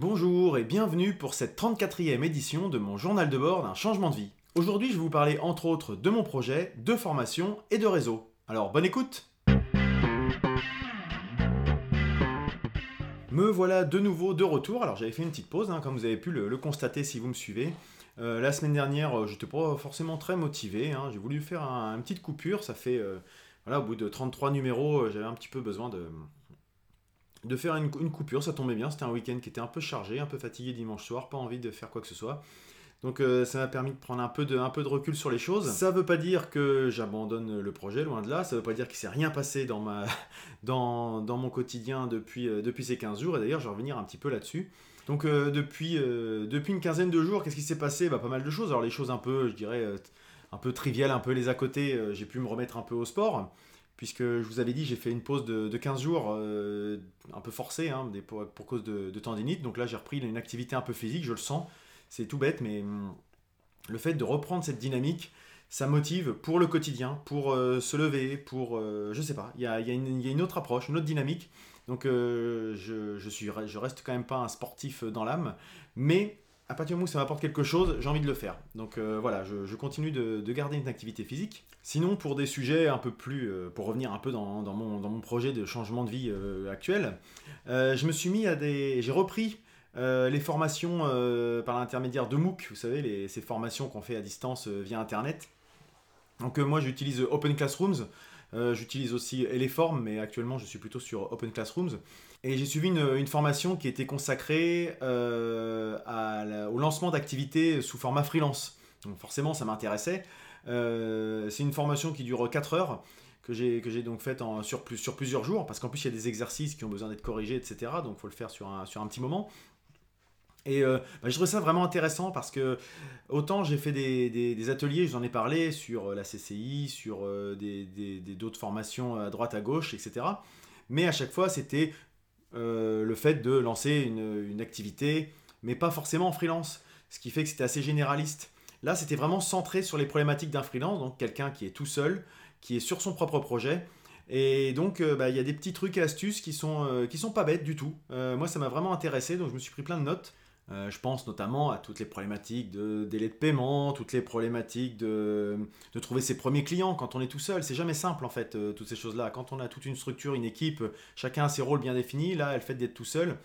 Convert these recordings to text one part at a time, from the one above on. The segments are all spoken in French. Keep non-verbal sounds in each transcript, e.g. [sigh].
Bonjour et bienvenue pour cette 34e édition de mon journal de bord d'un changement de vie. Aujourd'hui, je vais vous parler entre autres de mon projet, de formation et de réseau. Alors, bonne écoute Me voilà de nouveau de retour. Alors, j'avais fait une petite pause, hein, comme vous avez pu le, constater si vous me suivez. Euh, la semaine dernière, euh, j'étais pas forcément très motivé. Hein. J'ai voulu faire une petite coupure. Ça fait, euh, voilà, au bout de 33 numéros, j'avais un petit peu besoin de, de faire une, coupure, ça tombait bien, c'était un week-end qui était un peu chargé, un peu fatigué dimanche soir, pas envie de faire quoi que ce soit. Donc euh, ça m'a permis de prendre un peu de, recul sur les choses. Ça veut pas dire que j'abandonne le projet, loin de là. Ça veut pas dire qu'il s'est rien passé dans, [laughs] mon quotidien depuis, euh, ces 15 jours. Et d'ailleurs, je vais revenir un petit peu là-dessus. Donc euh, depuis, depuis une quinzaine de jours, qu'est-ce qui s'est passé? Bah, Pas mal de choses. Alors les choses un peu, je dirais, un peu triviales, un peu les à côté, j'ai pu me remettre un peu au sport puisque je vous avais dit, j'ai fait une pause de, 15 jours, euh, un peu forcée, hein, pour, cause de, tendinite. Donc là, j'ai repris une activité un peu physique, je le sens. C'est tout bête, mais hum, le fait de reprendre cette dynamique, ça motive pour le quotidien, pour euh, se lever, pour, euh, je sais pas, il y a, une autre approche, une autre dynamique. Donc je, je, suis, je reste quand même pas un sportif dans l'âme, mais à partir du moment où ça m'apporte quelque chose, j'ai envie de le faire. Donc euh, voilà, je, continue de, garder une activité physique. Sinon, pour des sujets un peu plus, euh, pour revenir un peu dans, mon, projet de changement de vie euh, actuel, je me suis mis à des, j'ai repris les formations par l'intermédiaire de MOOC, vous savez, ces formations qu'on fait à distance via Internet. Donc moi, j'utilise Open Classrooms. Euh, j'utilise aussi Eleform, mais actuellement je suis plutôt sur Open Classrooms. Et j'ai suivi une, formation qui était consacrée euh, au lancement d'activités sous format freelance. Donc forcément, ça m'intéressait. Euh, c'est une formation qui dure 4 heures que j'ai donc faite sur, plusieurs jours, parce qu'en plus il y a des exercices qui ont besoin d'être corrigés, etc. Donc il faut le faire sur un petit moment. Et euh, bah, je trouve ça vraiment intéressant parce que autant j'ai fait des, ateliers, je vous en ai parlé, sur euh, la CCI, sur euh, d'autres formations à droite, à gauche, etc. Mais à chaque fois, c'était le fait de lancer une, activité, mais pas forcément en freelance. Ce qui fait que c'était assez généraliste. Là, c'était vraiment centré sur les problématiques d'un freelance, donc quelqu'un qui est tout seul, qui est sur son propre projet. Et donc, bah, il y a des petits trucs et astuces qui sont, qui sont pas bêtes du tout. moi, ça m'a vraiment intéressé, donc je me suis pris plein de notes. Euh, je pense notamment à toutes les problématiques de délai de paiement, toutes les problématiques de, trouver ses premiers clients quand on est tout seul. C'est jamais simple en fait, euh, toutes ces choses-là. Quand on a toute une structure, une équipe, chacun a ses rôles bien définis, là, elle fait d'être tout seul.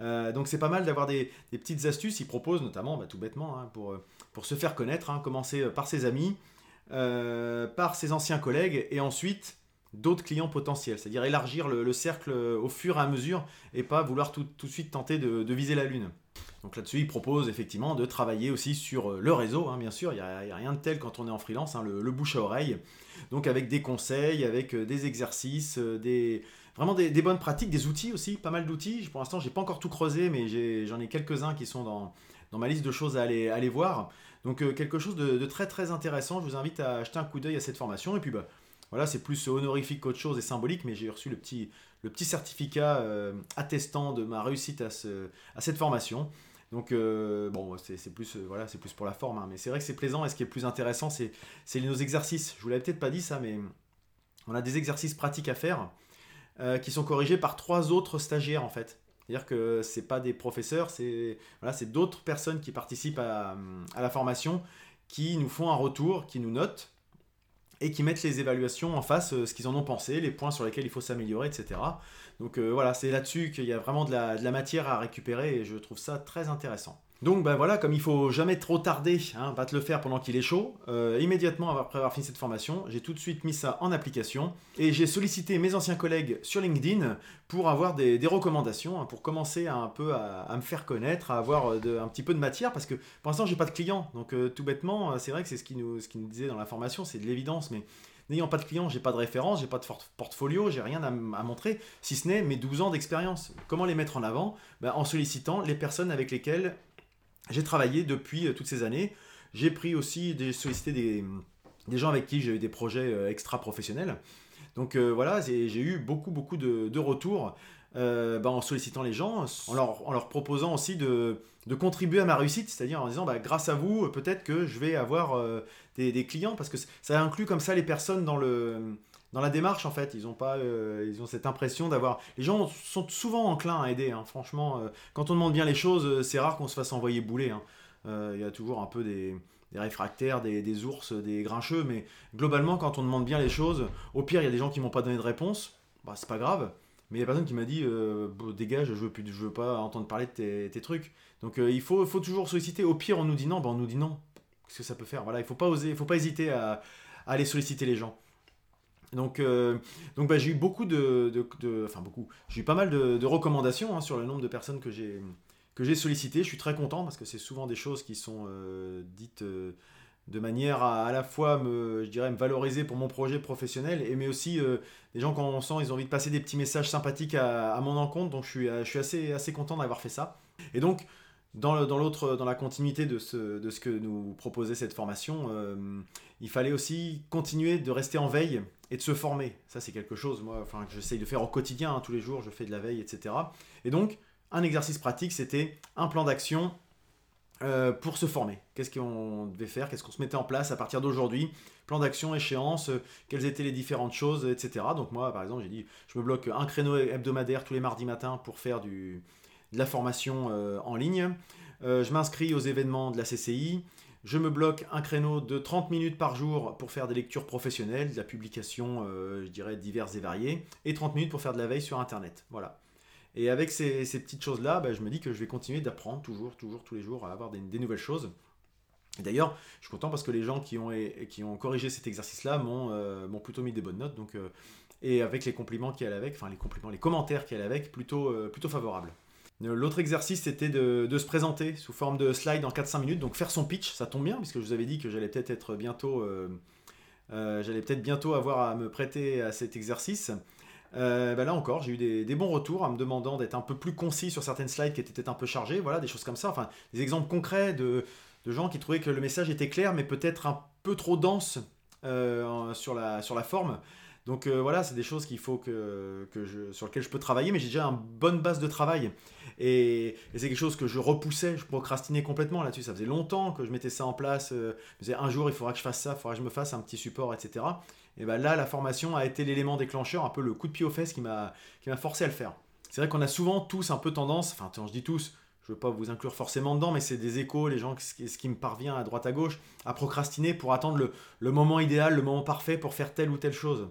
Euh, donc c'est pas mal d'avoir des, petites astuces. Ils proposent notamment, bah, tout bêtement, hein, pour, pour se faire connaître, hein, commencer par ses amis, par ses anciens collègues, et ensuite d'autres clients potentiels, c'est-à-dire élargir le, cercle au fur et à mesure et pas vouloir tout, de suite tenter de viser la lune. Donc là-dessus, il propose effectivement de travailler aussi sur euh, le réseau, hein, bien sûr, il n'y a, rien de tel quand on est en freelance, hein, le, bouche à oreille. Donc avec des conseils, avec euh, des exercices, euh, des, vraiment des, bonnes pratiques, des outils aussi, pas mal d'outils. Pour l'instant, j'ai pas encore tout creusé, mais j'en ai, quelques-uns qui sont dans, ma liste de choses à aller, voir. Donc quelque chose de, très très intéressant, je vous invite à jeter un coup d'œil à cette formation. Et puis bah, voilà, c'est plus honorifique qu'autre chose et symbolique, mais j'ai reçu le petit, certificat attestant de ma réussite à cette formation. Donc euh, bon, c'est plus euh, voilà, plus pour la forme, hein. mais c'est vrai que c'est plaisant. Et ce qui est plus intéressant, c'est nos exercices. Je vous l'avais peut-être pas dit ça, mais on a des exercices pratiques à faire euh, qui sont corrigés par trois autres stagiaires en fait. C'est-à-dire que c'est pas des professeurs, c'est voilà, d'autres personnes qui participent à, à, la formation qui nous font un retour, qui nous notent et qui mettent les évaluations en face, ce qu'ils en ont pensé, les points sur lesquels il faut s'améliorer, etc. Donc euh, voilà, c'est là-dessus qu'il y a vraiment de la, de la, matière à récupérer et je trouve ça très intéressant. Donc ben voilà, comme il faut jamais trop tarder, hein, pas te le faire pendant qu'il est chaud, euh, immédiatement après avoir fini cette formation, j'ai tout de suite mis ça en application et j'ai sollicité mes anciens collègues sur LinkedIn pour avoir des, recommandations, hein, pour commencer un peu à, me faire connaître, à avoir euh, un petit peu de matière parce que pour l'instant j'ai pas de clients, donc tout bêtement, c'est vrai que c'est ce qui nous, ce qui disait dans la formation, c'est de l'évidence, mais N'ayant pas de clients, j'ai pas de référence, j'ai pas de portfolio, j'ai rien à, montrer, si ce n'est mes 12 ans d'expérience. Comment les mettre en avant? Ben, En sollicitant les personnes avec lesquelles j'ai travaillé depuis euh, toutes ces années. J'ai pris aussi, des, sollicité des, gens avec qui j'ai eu des projets euh, extra-professionnels. Donc euh, voilà, j'ai eu beaucoup, beaucoup de, retours ben, en sollicitant les gens, en leur, proposant aussi de, contribuer à ma réussite, c'est-à-dire en disant bah, grâce à vous, peut-être que je vais avoir des, clients, parce que ça inclut comme ça les personnes dans le, dans la démarche en fait. Ils ont pas, euh, ils ont cette impression d'avoir. Les gens sont souvent enclins à aider. hein. Franchement, euh, quand on demande bien les choses, euh, c'est rare qu'on se fasse envoyer bouler. hein. Il y a toujours un peu des, réfractaires, des, ours, des grincheux, mais globalement, quand on demande bien les choses, au pire, il y a des gens qui m'ont pas donné de réponse. Bah, c'est pas grave. Mais il y a personne qui m'a dit dégage, je veux plus, je veux pas entendre parler de tes, trucs. Donc il faut, faut toujours solliciter. Au pire, on nous dit non, bah, on nous dit non. Qu'est-ce que ça peut faire? Voilà, il faut pas oser, il faut pas hésiter à aller solliciter les gens. Donc, euh, donc bah, j'ai eu beaucoup de, Enfin, beaucoup. J'ai eu pas mal de, recommandations hein, sur le nombre de personnes que j'ai que j'ai sollicitées. Je suis très content parce que c'est souvent des choses qui sont euh, dites euh, de manière à à la fois me, je dirais, me valoriser pour mon projet professionnel, et mais aussi des gens quand on sent ils ont envie de passer des petits messages sympathiques à, mon encontre. Donc je suis, assez, assez content d'avoir fait ça. Et donc dans dans l'autre, dans la continuité de ce, de ce que nous proposait cette formation, il fallait aussi continuer de rester en veille et de se former. Ça, c'est quelque chose, moi, enfin, que j'essaye de faire au quotidien, hein, tous les jours, je fais de la veille, etc. Et donc, un exercice pratique, c'était un plan d'action euh, pour se former. Qu'est-ce qu'on devait faire? Qu'est-ce qu'on se mettait en place à partir d'aujourd'hui? Plan d'action, échéance, euh, quelles étaient les différentes choses, etc. Donc moi, par exemple, j'ai dit, je me bloque un créneau hebdomadaire tous les mardis matins pour faire de la formation euh, en ligne. Je m'inscris aux événements de la CCI. Je me bloque un créneau de 30 minutes par jour pour faire des lectures professionnelles, de la publication, euh, je dirais, diverses et variées, et 30 minutes pour faire de la veille sur Internet. Voilà. Et avec ces, petites choses-là, bah, je me dis que je vais continuer d'apprendre toujours, toujours, tous les jours à avoir des, nouvelles choses. D'ailleurs, je suis content parce que les gens qui ont, corrigé cet exercice-là m'ont euh, m'ont plutôt mis des bonnes notes. Donc, euh, et avec les compliments a avec, enfin les compliments, les commentaires a avec, plutôt, euh, plutôt favorables. Euh, L'autre exercice, c'était de, se présenter sous forme de slide en 4-5 minutes, donc faire son pitch, ça tombe bien, puisque je vous avais dit que j'allais peut-être être bientôt, euh, euh, bientôt avoir à me prêter à cet exercice. Bah là encore, j'ai eu des, bons retours en me demandant d'être un peu plus concis sur certaines slides qui étaient un peu chargées, voilà, des choses comme ça, enfin, des exemples concrets de, gens qui trouvaient que le message était clair, mais peut-être un peu trop dense sur la forme. Donc euh, voilà, c'est des choses qu'il faut que, sur lesquelles je peux travailler, mais j'ai déjà une bonne base de travail. Et, c'est quelque chose que je repoussais, je procrastinais complètement là-dessus. Ça faisait longtemps que je mettais ça en place. euh, je disais, un jour, il faudra que je fasse ça, il faudra que je me fasse un petit support, etc. Et ben là, la formation a été l'élément déclencheur, un peu le coup de pied aux fesses qui m'a forcé à le faire. C'est vrai qu'on a souvent tous un peu tendance, enfin je dis tous, je veux pas vous inclure forcément dedans, mais c'est des échos, les gens, ce qui, me parvient à droite à gauche, à procrastiner pour attendre le moment idéal, le moment parfait pour faire telle ou telle chose.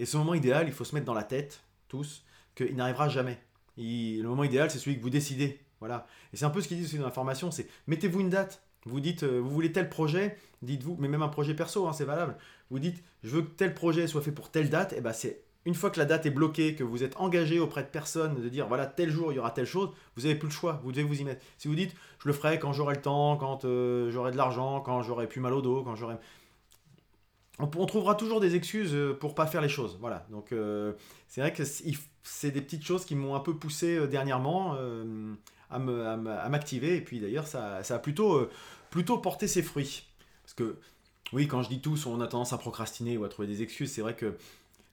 Et ce moment idéal, il faut se mettre dans la tête, tous, qu'il n'arrivera jamais. Le moment idéal, c'est celui que vous décidez. Voilà. Et c'est un peu ce qu'ils disent aussi dans la formation, c'est mettez-vous une date. Vous dites, euh, vous voulez tel projet, dites-vous, mais même un projet perso, hein, c'est valable. Vous dites, je veux que tel projet soit fait pour telle date, et ben c'est une fois que la date est bloquée, que vous êtes engagé auprès de personne, de dire voilà tel jour il y aura telle chose, vous n'avez plus le choix, vous devez vous y mettre. Si vous dites je le ferai quand j'aurai le temps, quand euh, j'aurai de l'argent, quand j'aurai plus mal au dos, quand j'aurai on, trouvera toujours des excuses euh, pour pas faire les choses. Voilà. Donc euh, c'est vrai que c'est des petites choses qui m'ont un peu poussé euh, dernièrement à m'activer. Et puis d'ailleurs, ça, ça a plutôt, porté ses fruits. Parce que oui, quand je dis tous, on a tendance à procrastiner ou à trouver des excuses. C'est vrai que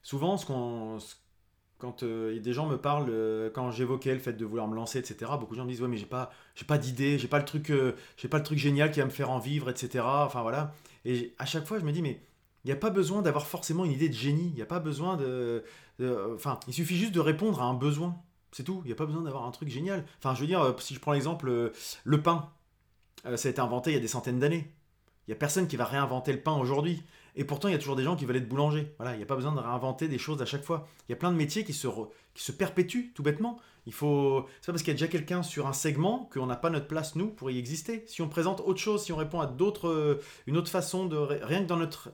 souvent, quand des gens me parlent, quand j'évoquais le fait de vouloir me lancer, etc., beaucoup de gens me disent ouais, mais j'ai pas, pas d'idée, j'ai pas le truc, j'ai pas le truc génial qui va me faire en vivre, etc. Enfin voilà. Et à chaque fois, je me dis mais il n'y a pas besoin d'avoir forcément une idée de génie. Il n'y a pas besoin de, Enfin, il suffit juste de répondre à un besoin. C'est tout. Il n'y a pas besoin d'avoir un truc génial. Enfin, je veux dire, euh, si je prends l'exemple, euh, le pain, euh, ça a été inventé il y a des centaines d'années. Il n'y a personne qui va réinventer le pain aujourd'hui. Et pourtant, il y a toujours des gens qui veulent être boulanger. Voilà, il n'y a pas besoin de réinventer des choses à chaque fois. Il y a plein de métiers qui se, qui se perpétuent, tout bêtement. Il faut. C'est pas parce qu'il y a déjà quelqu'un sur un segment qu'on n'a pas notre place, nous, pour y exister. Si on présente autre chose, si on répond à d'autres. une autre façon de. Rien que dans notre,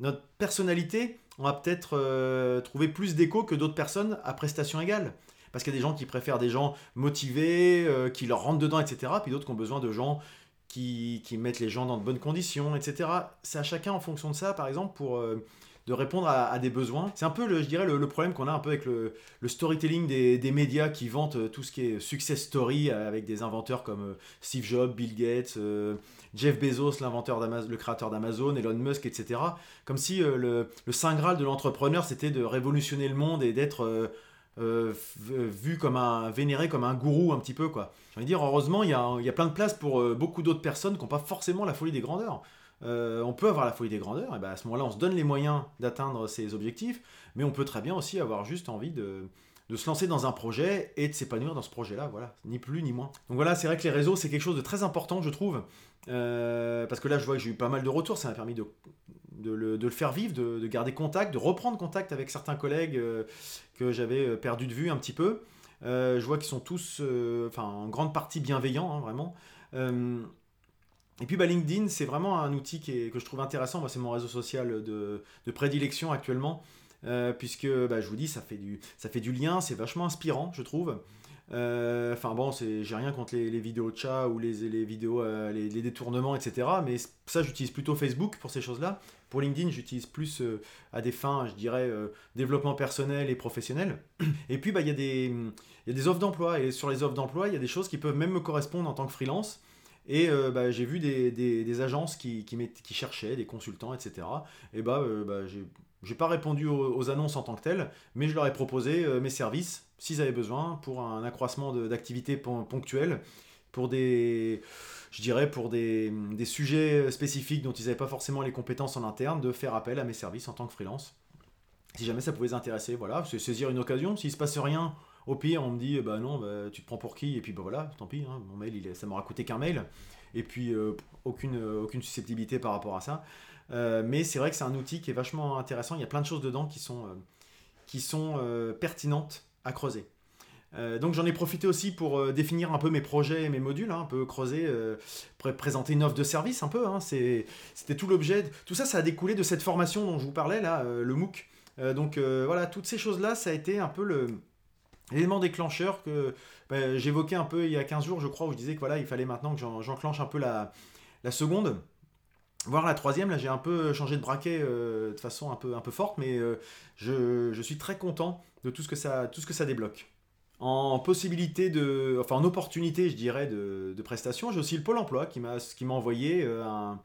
notre personnalité, on va peut-être euh, trouver plus d'écho que d'autres personnes à prestation égale. Parce qu'il y a des gens qui préfèrent des gens motivés, euh, qui leur rentrent dedans, etc. Puis d'autres qui ont besoin de gens qui, mettent les gens dans de bonnes conditions, etc. C'est à chacun en fonction de ça, par exemple, pour euh, de répondre à, des besoins. C'est un peu, le, je dirais, le, problème qu'on a un peu avec le, storytelling des, médias qui vantent euh, tout ce qui est success story euh, avec des inventeurs comme Steve Jobs, Bill Gates, Jeff Bezos, l'inventeur le créateur d'Amazon, Elon Musk, etc. Comme si le, le saint graal de l'entrepreneur, c'était de révolutionner le monde et d'être euh, euh, vu comme un vénéré comme un gourou un petit peu quoi. J'ai envie de dire heureusement il y a, y a plein de place pour euh, beaucoup d'autres personnes qui n'ont pas forcément la folie des grandeurs. on peut avoir la folie des grandeurs, et ben à ce moment-là, on se donne les moyens d'atteindre ces objectifs, mais on peut très bien aussi avoir juste envie de, de se lancer dans un projet et de s'épanouir dans ce projet-là, voilà, ni plus ni moins. Donc voilà, c'est vrai que les réseaux, c'est quelque chose de très important, je trouve, euh, parce que là, je vois que j'ai eu pas mal de retours, ça m'a permis de, le, faire vivre, de, garder contact, de reprendre contact avec certains collègues euh, que j'avais euh, perdu de vue un petit peu. je vois qu'ils sont tous, en grande partie bienveillants, hein, vraiment. et puis bah, LinkedIn, c'est vraiment un outil que je trouve intéressant. C'est mon réseau social de prédilection actuellement. Euh, puisque bah, je vous dis, ça fait du, ça fait du lien, c'est vachement inspirant, je trouve. Euh, enfin bon, j'ai rien contre les, vidéos de chat ou les, les vidéos, euh, les, détournements, etc. Mais ça, j'utilise plutôt Facebook pour ces choses-là. Pour LinkedIn, j'utilise plus à des fins, je dirais, développement personnel et professionnel. Et puis, bah, il y, a des, y a des offres d'emploi. Et sur les offres d'emploi, il y a des choses qui peuvent même me correspondre en tant que freelance. Et bah, j'ai vu des, des, des, agences qui, qui, qui, cherchaient, des consultants, etc. Et bah, bah j'ai j'ai pas répondu aux, annonces en tant que telles, mais je leur ai proposé euh, mes services s'ils avaient besoin pour un accroissement d'activité ponctuelle, pour des, je dirais, pour des, des, sujets spécifiques dont ils n'avaient pas forcément les compétences en interne, de faire appel à mes services en tant que freelance. Si jamais ça pouvait les intéresser, voilà, c'est saisir une occasion. S'il se passe rien, au pire, on me dit, bah non, bah, tu te prends pour qui? Et puis bah voilà, tant pis, hein, mon mail, il ça m'aura coûté qu'un mail. Et puis, euh, aucune, aucune susceptibilité par rapport à ça. Euh, mais c'est vrai que c'est un outil qui est vachement intéressant. Il y a plein de choses dedans qui sont, euh, qui sont euh, pertinentes à creuser. donc j'en ai profité aussi pour définir un peu mes projets et mes modules, hein, un peu creuser, présenter une offre de service un peu. Hein. C'était tout l'objet. Tout ça, ça a découlé de cette formation dont je vous parlais là, le MOOC. donc voilà, toutes ces choses-là, ça a été un peu l'élément déclencheur que ben, j'évoquais un peu il y a 15 jours, je crois, où je disais que voilà, il fallait maintenant que j'enclenche un peu la, la seconde. Voir la troisième, là j'ai un peu changé de braquet euh, de façon un peu, un peu forte, mais euh, je, suis très content de tout ce que ça, tout ce que ça débloque. En possibilité de, enfin en opportunité, je dirais, de, de prestation, j'ai aussi le Pôle Emploi qui m'a, envoyé euh, un,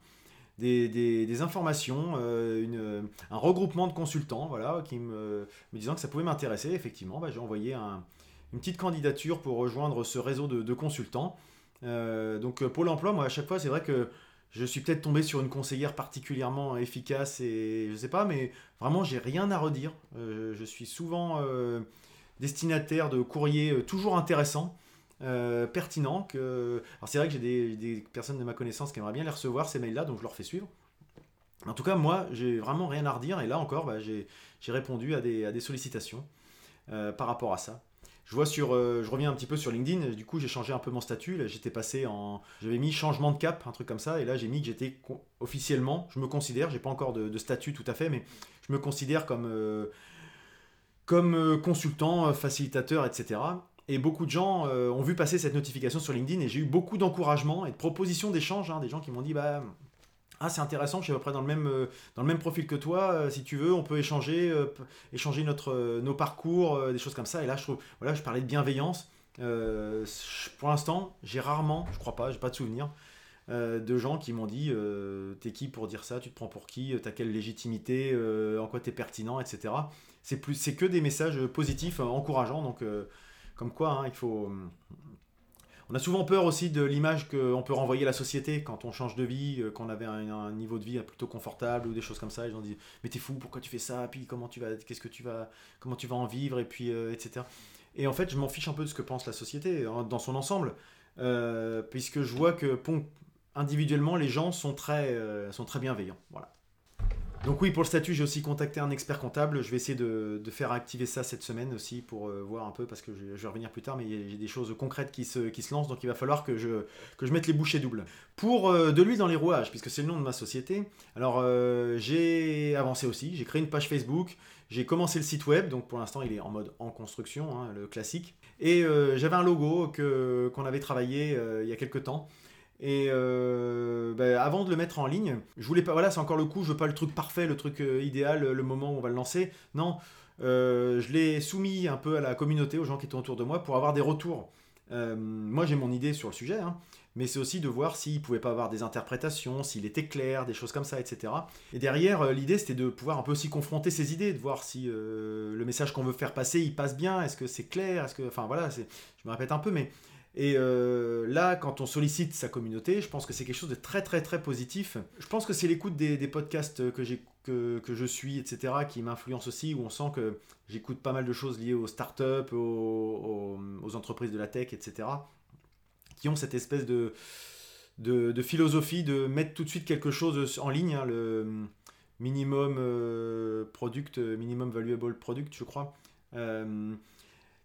des, des, informations, un regroupement de consultants, voilà, qui me, me disant que ça pouvait m'intéresser. Effectivement, bah, j'ai envoyé une petite candidature pour rejoindre ce réseau de, de consultants. donc Pôle Emploi, moi à chaque fois, c'est vrai que je suis peut-être tombé sur une conseillère particulièrement efficace et je sais pas, mais vraiment j'ai rien à redire. Euh, je suis souvent euh, destinataire de courriers euh, toujours intéressants, pertinents. Alors c'est vrai que j'ai des, personnes de ma connaissance qui aimeraient bien les recevoir ces mails-là, donc je leur fais suivre. En tout cas, moi, j'ai vraiment rien à redire et là encore, bah, j'ai répondu à des sollicitations par rapport à ça. Je vois sur, euh, je reviens un petit peu sur LinkedIn. Du coup, j'ai changé un peu mon statut. J'étais passé en, j'avais mis changement de cap, un truc comme ça. Et là, j'ai mis que j'étais officiellement, je me considère, j'ai pas encore de, statut tout à fait, mais je me considère comme, euh, comme euh, consultant, facilitateur, etc. Et beaucoup de gens ont vu passer cette notification sur LinkedIn et j'ai eu beaucoup d'encouragement et de propositions d'échange. Hein, des gens qui m'ont dit, bah, ah c'est intéressant, je suis à peu près dans le même, euh, profil que toi, euh, si tu veux, on peut échanger, euh, nos parcours, des choses comme ça. Et là, je trouve, voilà, je parlais de bienveillance. pour l'instant, j'ai rarement, je crois pas, j'ai pas de souvenir, de gens qui m'ont dit t'es qui pour dire ça, tu te prends pour qui, t'as quelle légitimité, en quoi t'es pertinent, etc. C'est plus, c'est que des messages positifs, encourageants. Donc, comme quoi, hein, il faut on a souvent peur aussi de l'image qu'on peut renvoyer à la société quand on change de vie, euh, qu'on avait un, niveau de vie plutôt confortable ou des choses comme ça. Les gens disent mais t'es fou, pourquoi tu fais ça? Puis comment tu vas, qu'est-ce que tu vas, comment tu vas en vivre Et puis euh, etc. Et en fait, je m'en fiche un peu de ce que pense la société hein, dans son ensemble, euh, puisque je vois que individuellement les gens sont très, sont très bienveillants. Voilà. Donc oui, pour le statut, j'ai aussi contacté un expert comptable. Je vais essayer de, faire activer ça cette semaine aussi pour euh, voir un peu, parce que je, vais revenir plus tard, mais j'ai des choses concrètes qui se, lancent, donc il va falloir que je, mette les bouchées doubles. Pour euh, de l'huile dans les rouages, puisque c'est le nom de ma société, alors euh, j'ai avancé aussi, j'ai créé une page Facebook, j'ai commencé le site web, donc pour l'instant il est en mode en construction, hein, le classique, et j'avais un logo qu'on avait travaillé il y a quelques temps. Et euh, bah, avant de le mettre en ligne, je voulais pas. Voilà, c'est encore le coup. Je veux pas le truc parfait, le truc euh, idéal, le moment où on va le lancer. Non, euh, je l'ai soumis un peu à la communauté, aux gens qui étaient autour de moi, pour avoir des retours. moi, j'ai mon idée sur le sujet, hein, mais c'est aussi de voir s'il pouvait pas avoir des interprétations, s'il était clair, des choses comme ça, etc. Et derrière, l'idée, c'était de pouvoir un peu aussi confronter ces idées, de voir si le message qu'on veut faire passer, il passe bien, est-ce que c'est clair, est-ce que, enfin voilà, je me répète un peu, mais Et euh, là, quand on sollicite sa communauté, je pense que c'est quelque chose de très très très positif. Je pense que c'est l'écoute des, podcasts que, que, je suis, etc., qui m'influence aussi, où on sent que j'écoute pas mal de choses liées aux startups, aux, aux, entreprises de la tech, etc., qui ont cette espèce de, de, philosophie de mettre tout de suite quelque chose en ligne, hein, le minimum euh, product, minimum valuable product, je crois. Euh,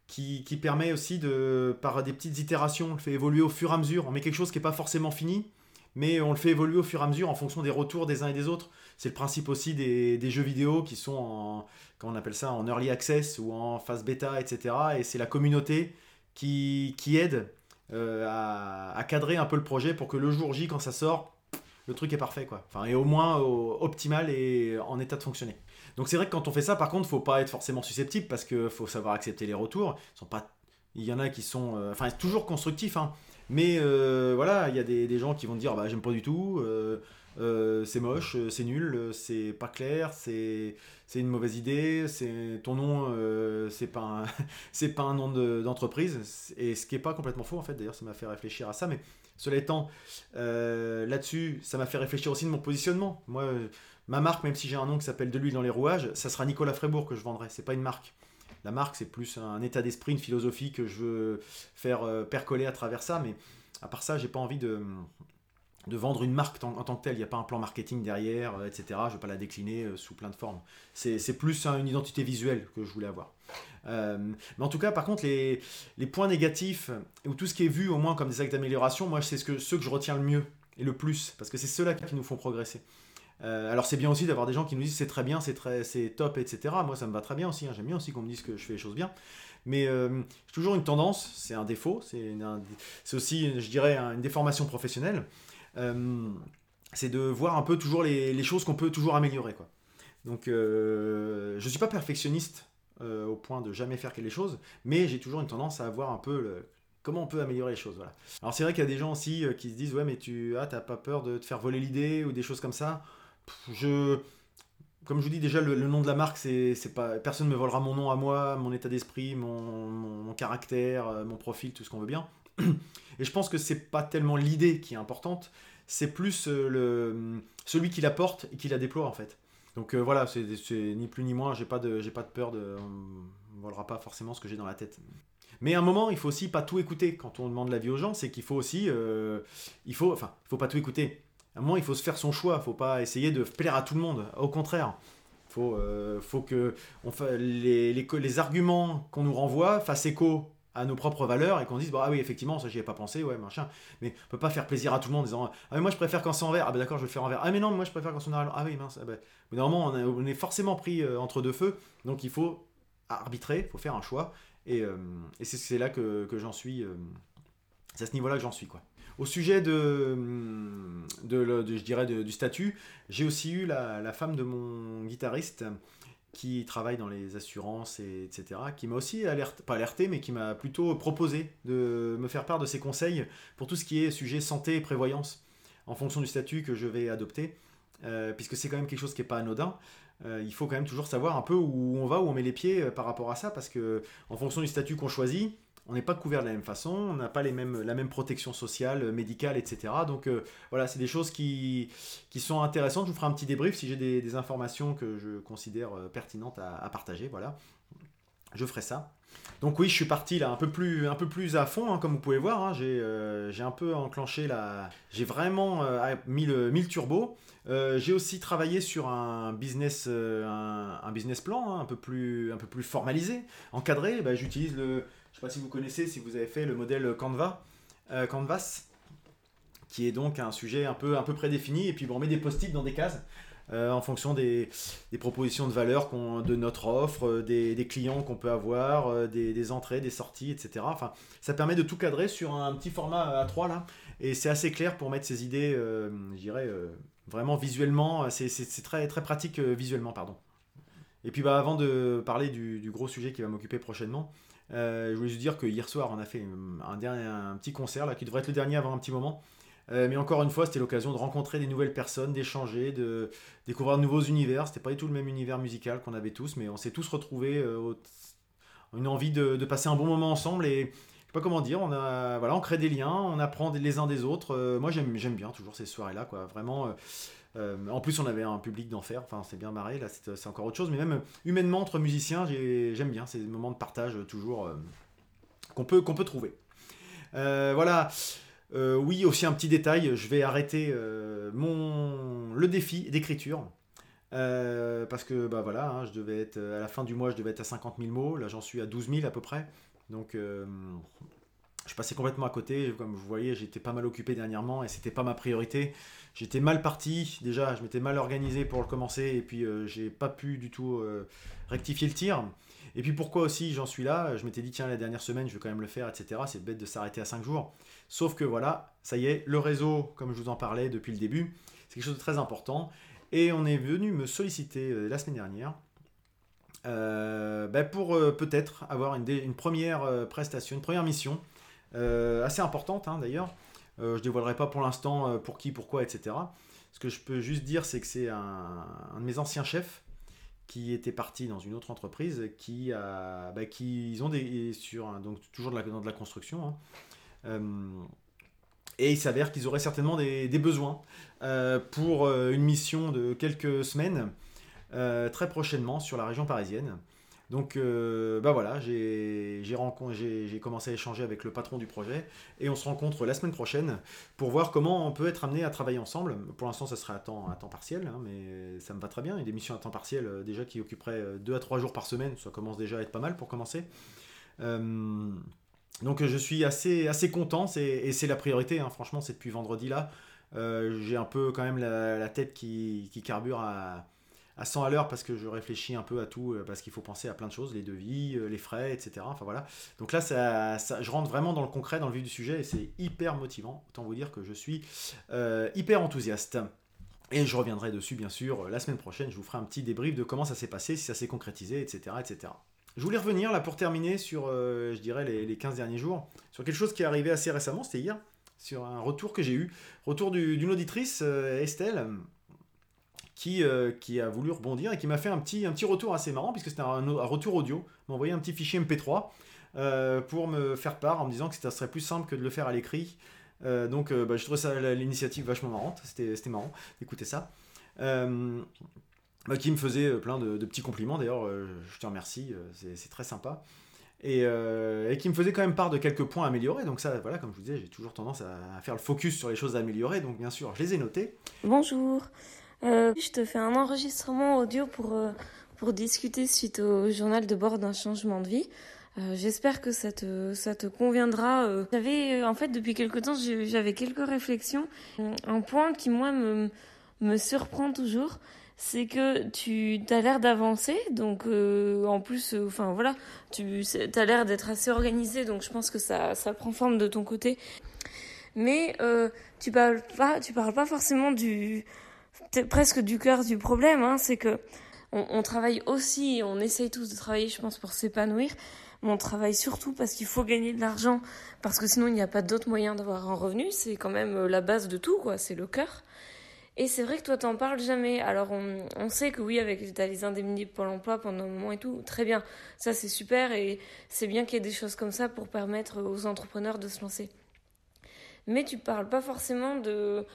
qui, permet aussi de, par des petites itérations, on le fait évoluer au fur et à mesure. On met quelque chose qui n'est pas forcément fini, mais on le fait évoluer au fur et à mesure en fonction des retours des uns et des autres. C'est le principe aussi des, jeux vidéo qui sont en, on appelle ça, en early access ou en phase bêta, etc. Et c'est la communauté qui, aide euh, à, cadrer un peu le projet pour que le jour J, quand ça sort, le truc est parfait, quoi. Enfin, et au moins optimal et en état de fonctionner. Donc c'est vrai que quand on fait ça, par contre, faut pas être forcément susceptible parce qu'il faut savoir accepter les retours. Ils sont pas, il y en a qui sont, euh, enfin, toujours constructifs, hein. Mais euh, voilà, il y a des, gens qui vont dire, bah j'aime pas du tout. Euh, c'est moche, c'est nul, c'est pas clair, c'est une mauvaise idée, c'est ton nom, c'est pas [laughs] c'est pas un nom d'entreprise et ce qui est pas complètement faux en fait. D'ailleurs, ça m'a fait réfléchir à ça, mais cela étant, là-dessus, ça m'a fait réfléchir aussi de mon positionnement. Moi, Ma marque, même si j'ai un nom qui s'appelle De l'huile dans les rouages, ça sera Nicolas Frébourg que je vendrai. C'est pas une marque. La marque, c'est plus un état d'esprit, une philosophie que je veux faire euh, percoler à travers ça. Mais à part ça, j'ai pas envie de, vendre une marque en, tant que telle. Il n'y a pas un plan marketing derrière, euh, etc. Je ne vais pas la décliner euh, sous plein de formes. C'est plus une identité visuelle que je voulais avoir. mais en tout cas, par contre, les, les, points négatifs, ou tout ce qui est vu au moins comme des actes d'amélioration, moi, c'est ce que, ceux que je retiens le mieux et le plus. Parce que c'est ceux-là qui nous font progresser. Euh, alors c'est bien aussi d'avoir des gens qui nous disent c'est très bien, c'est très, c'est top, etc. Moi ça me va très bien aussi. Hein. J'aime bien aussi qu'on me dise que je fais les choses bien. Mais euh, j'ai toujours une tendance, c'est un défaut, c'est, aussi, je dirais, une déformation professionnelle. Euh, c'est de voir un peu toujours les, les choses qu'on peut toujours améliorer. Quoi. Donc je ne suis pas perfectionniste au point de jamais faire les choses, mais j'ai toujours une tendance à voir un peu le, comment on peut améliorer les choses. Voilà. Alors c'est vrai qu'il y a des gens aussi qui se disent ouais mais tu ah, pas peur de te faire voler l'idée ou des choses comme ça? Je, comme je vous dis déjà, le, nom de la marque, c'est, pas, personne ne me volera mon nom à moi, mon état d'esprit, mon, caractère, euh, mon profil, tout ce qu'on veut bien. Et je pense que c'est pas tellement l'idée qui est importante, c'est plus euh, le, celui qui la porte et qui la déploie en fait. Donc euh, voilà, c'est, ni plus ni moins, j'ai pas de, pas de peur de, on ne volera pas forcément ce que j'ai dans la tête. Mais à un moment, il faut aussi pas tout écouter quand on demande l'avis aux gens, c'est qu'il faut aussi, il faut, enfin, il faut pas tout écouter à un moment, il faut se faire son choix. Il faut pas essayer de plaire à tout le monde. Au contraire, il faut, euh, faut que les, arguments qu'on nous renvoie fassent écho à nos propres valeurs et qu'on dise bah, ah oui effectivement ça j'y ai pas pensé ouais machin mais on peut pas faire plaisir à tout le monde en disant ah mais moi je préfère quand c'est en verre ah ben d'accord je vais le faire en verre ah mais non moi je préfère quand c'est en verre ah oui mince ah ben. mais normalement on, est forcément pris euh, entre deux feux donc il faut arbitrer il faut faire un choix et, euh, c'est là que, que j'en suis c'est à ce niveau là que j'en suis quoi au sujet de, je dirais du statut, j'ai aussi eu la, femme de mon guitariste qui travaille dans les assurances, et, etc., qui m'a aussi alerté, pas alerté, mais qui m'a plutôt proposé de me faire part de ses conseils pour tout ce qui est sujet santé et prévoyance, en fonction du statut que je vais adopter, euh, puisque c'est quand même quelque chose qui n'est pas anodin. Euh, il faut quand même toujours savoir un peu où on va, où on met les pieds euh, par rapport à ça, parce que en fonction du statut qu'on choisit, on n'est pas couvert de la même façon, on n'a pas les mêmes, la même protection sociale, euh, médicale, etc. Donc euh, voilà, c'est des choses qui, qui sont intéressantes. Je vous ferai un petit débrief si j'ai des, informations que je considère euh, pertinentes à, partager. Voilà, je ferai ça. Donc oui, je suis parti là un peu plus, un peu plus à fond, hein, comme vous pouvez voir. Hein. j'ai un peu enclenché la... J'ai vraiment mis, le, turbo. j'ai aussi travaillé sur un business, un, business plan hein, un, peu plus, un peu plus formalisé, encadré. Bah, j'utilise le, sais pas si vous connaissez, si vous avez fait le modèle Canva, euh, Canvas, qui est donc un sujet un peu, un peu prédéfini, et puis on met des post-it dans des cases. Euh, en fonction des, propositions de valeur de notre offre, euh, des, clients qu'on peut avoir, des, entrées, des sorties, etc. Enfin, ça permet de tout cadrer sur un petit format A3 là, et c'est assez clair pour mettre ses idées, je dirais, vraiment visuellement, c'est très, très pratique visuellement, pardon. Et puis bah, avant de parler du gros sujet qui va m'occuper prochainement, euh, je voulais juste dire que hier soir, on a fait un, dernier, un petit concert là, qui devrait être le dernier avant un petit moment. Euh, mais encore une fois, c'était l'occasion de rencontrer des nouvelles personnes, d'échanger, de découvrir de nouveaux univers. C'était pas du tout le même univers musical qu'on avait tous, mais on s'est tous retrouvés, euh, une envie de, passer un bon moment ensemble. Et sais pas comment dire, on, a, voilà, on crée des liens, on apprend les uns des autres. moi, j'aime bien toujours ces soirées-là, quoi. Vraiment. En plus, on avait un public d'enfer, enfin, c'est bien marré, là, c'est encore autre chose. Mais même humainement, entre musiciens, j'aime bien ces moments de partage toujours qu'on peut, trouver. voilà. oui, aussi un petit détail, je vais arrêter mon, le défi d'écriture. Euh, parce que bah hein, je devais être à la fin du mois, je devais être à 50 000 mots. Là, j'en suis à 12 000 à peu près. Donc, euh, je passais complètement à côté. Comme vous voyez, j'étais pas mal occupé dernièrement et c'était pas ma priorité. J'étais mal parti déjà, je m'étais mal organisé pour le commencer et puis euh, j'ai pas pu du tout rectifier le tir. Et puis pourquoi aussi j'en suis là Je m'étais dit tiens la dernière semaine je vais quand même le faire etc. C'est bête de s'arrêter à 5 jours. Sauf que voilà, ça y est, le réseau comme je vous en parlais depuis le début, c'est quelque chose de très important. Et on est venu me solliciter euh, la semaine dernière euh, bah, pour euh, peut-être avoir une, première prestation, une première mission, assez importante hein, d'ailleurs. Je ne dévoilerai pas pour l'instant pour qui, pourquoi, etc. Ce que je peux juste dire, c'est que c'est un, de mes anciens chefs qui était parti dans une autre entreprise qui a, bah, qui ils ont des sur donc toujours dans de la construction. Hein. Et il s'avère qu'ils auraient certainement des, besoins euh, pour euh, une mission de quelques semaines euh, très prochainement sur la région parisienne. Donc bah voilà, j'ai commencé à échanger avec le patron du projet et on se rencontre la semaine prochaine pour voir comment on peut être amené à travailler ensemble. Pour l'instant, ça serait à temps, partiel, hein, mais ça me va très bien. Il y a des missions à temps partiel déjà qui occuperaient 2 à 3 jours par semaine, ça commence déjà à être pas mal pour commencer. Donc je suis assez, content, et c'est la priorité, hein. franchement, c'est depuis vendredi là. Euh, j'ai un peu quand même la, tête qui, carbure à, à 100 à l'heure parce que je réfléchis un peu à tout, euh, parce qu'il faut penser à plein de choses, les devis, euh, les frais, etc. Enfin voilà. Donc là, ça, je rentre vraiment dans le concret, dans le vif du sujet, et c'est hyper motivant. Autant vous dire que je suis hyper enthousiaste. Et je reviendrai dessus, bien sûr, la semaine prochaine. Je vous ferai un petit débrief de comment ça s'est passé, si ça s'est concrétisé, etc., etc. Je voulais revenir là pour terminer sur, euh, je dirais, les, 15 derniers jours, sur quelque chose qui est arrivé assez récemment, c'était hier, sur un retour que j'ai eu. Retour d'une auditrice, euh, Estelle, qui, euh, qui a voulu rebondir et qui m'a fait un petit, un petit retour assez marrant, puisque c'était un, retour audio, m'a envoyé un petit fichier MP3 pour me faire part en me disant que ça serait plus simple que de le faire à l'écrit. donc bah, je trouvais ça l'initiative vachement marrante, c'était marrant d'écouter ça. Bah, qui me faisait euh, plein de, petits compliments. D'ailleurs, euh, je te remercie, euh, c'est très sympa. Et, qui me faisait quand même part de quelques points améliorés. Donc ça, voilà, comme je vous disais, j'ai toujours tendance à, faire le focus sur les choses améliorées. Donc bien sûr, je les ai notés. Bonjour. Je te fais un enregistrement audio pour, pour discuter suite au journal de bord d'un changement de vie. J'espère que ça te, ça te conviendra. J'avais, en fait, depuis quelques temps, j'avais quelques réflexions. Un point qui, moi, me, me surprend toujours, c'est que tu as l'air d'avancer, donc euh, en plus, euh, enfin voilà, tu as l'air d'être assez organisé, donc je pense que ça, ça prend forme de ton côté. Mais euh, tu parles pas, tu parles pas forcément du presque du cœur du problème. Hein, c'est que on, travaille aussi, on essaye tous de travailler, je pense, pour s'épanouir. Mais on travaille surtout parce qu'il faut gagner de l'argent, parce que sinon il n'y a pas d'autre moyen d'avoir un revenu. C'est quand même la base de tout, quoi. C'est le cœur. Et c'est vrai que toi, t'en parles jamais. Alors, on, sait que oui, avec les indemnités pour l'emploi pendant un moment et tout, très bien. Ça, c'est super et c'est bien qu'il y ait des choses comme ça pour permettre aux entrepreneurs de se lancer. Mais tu parles pas forcément de.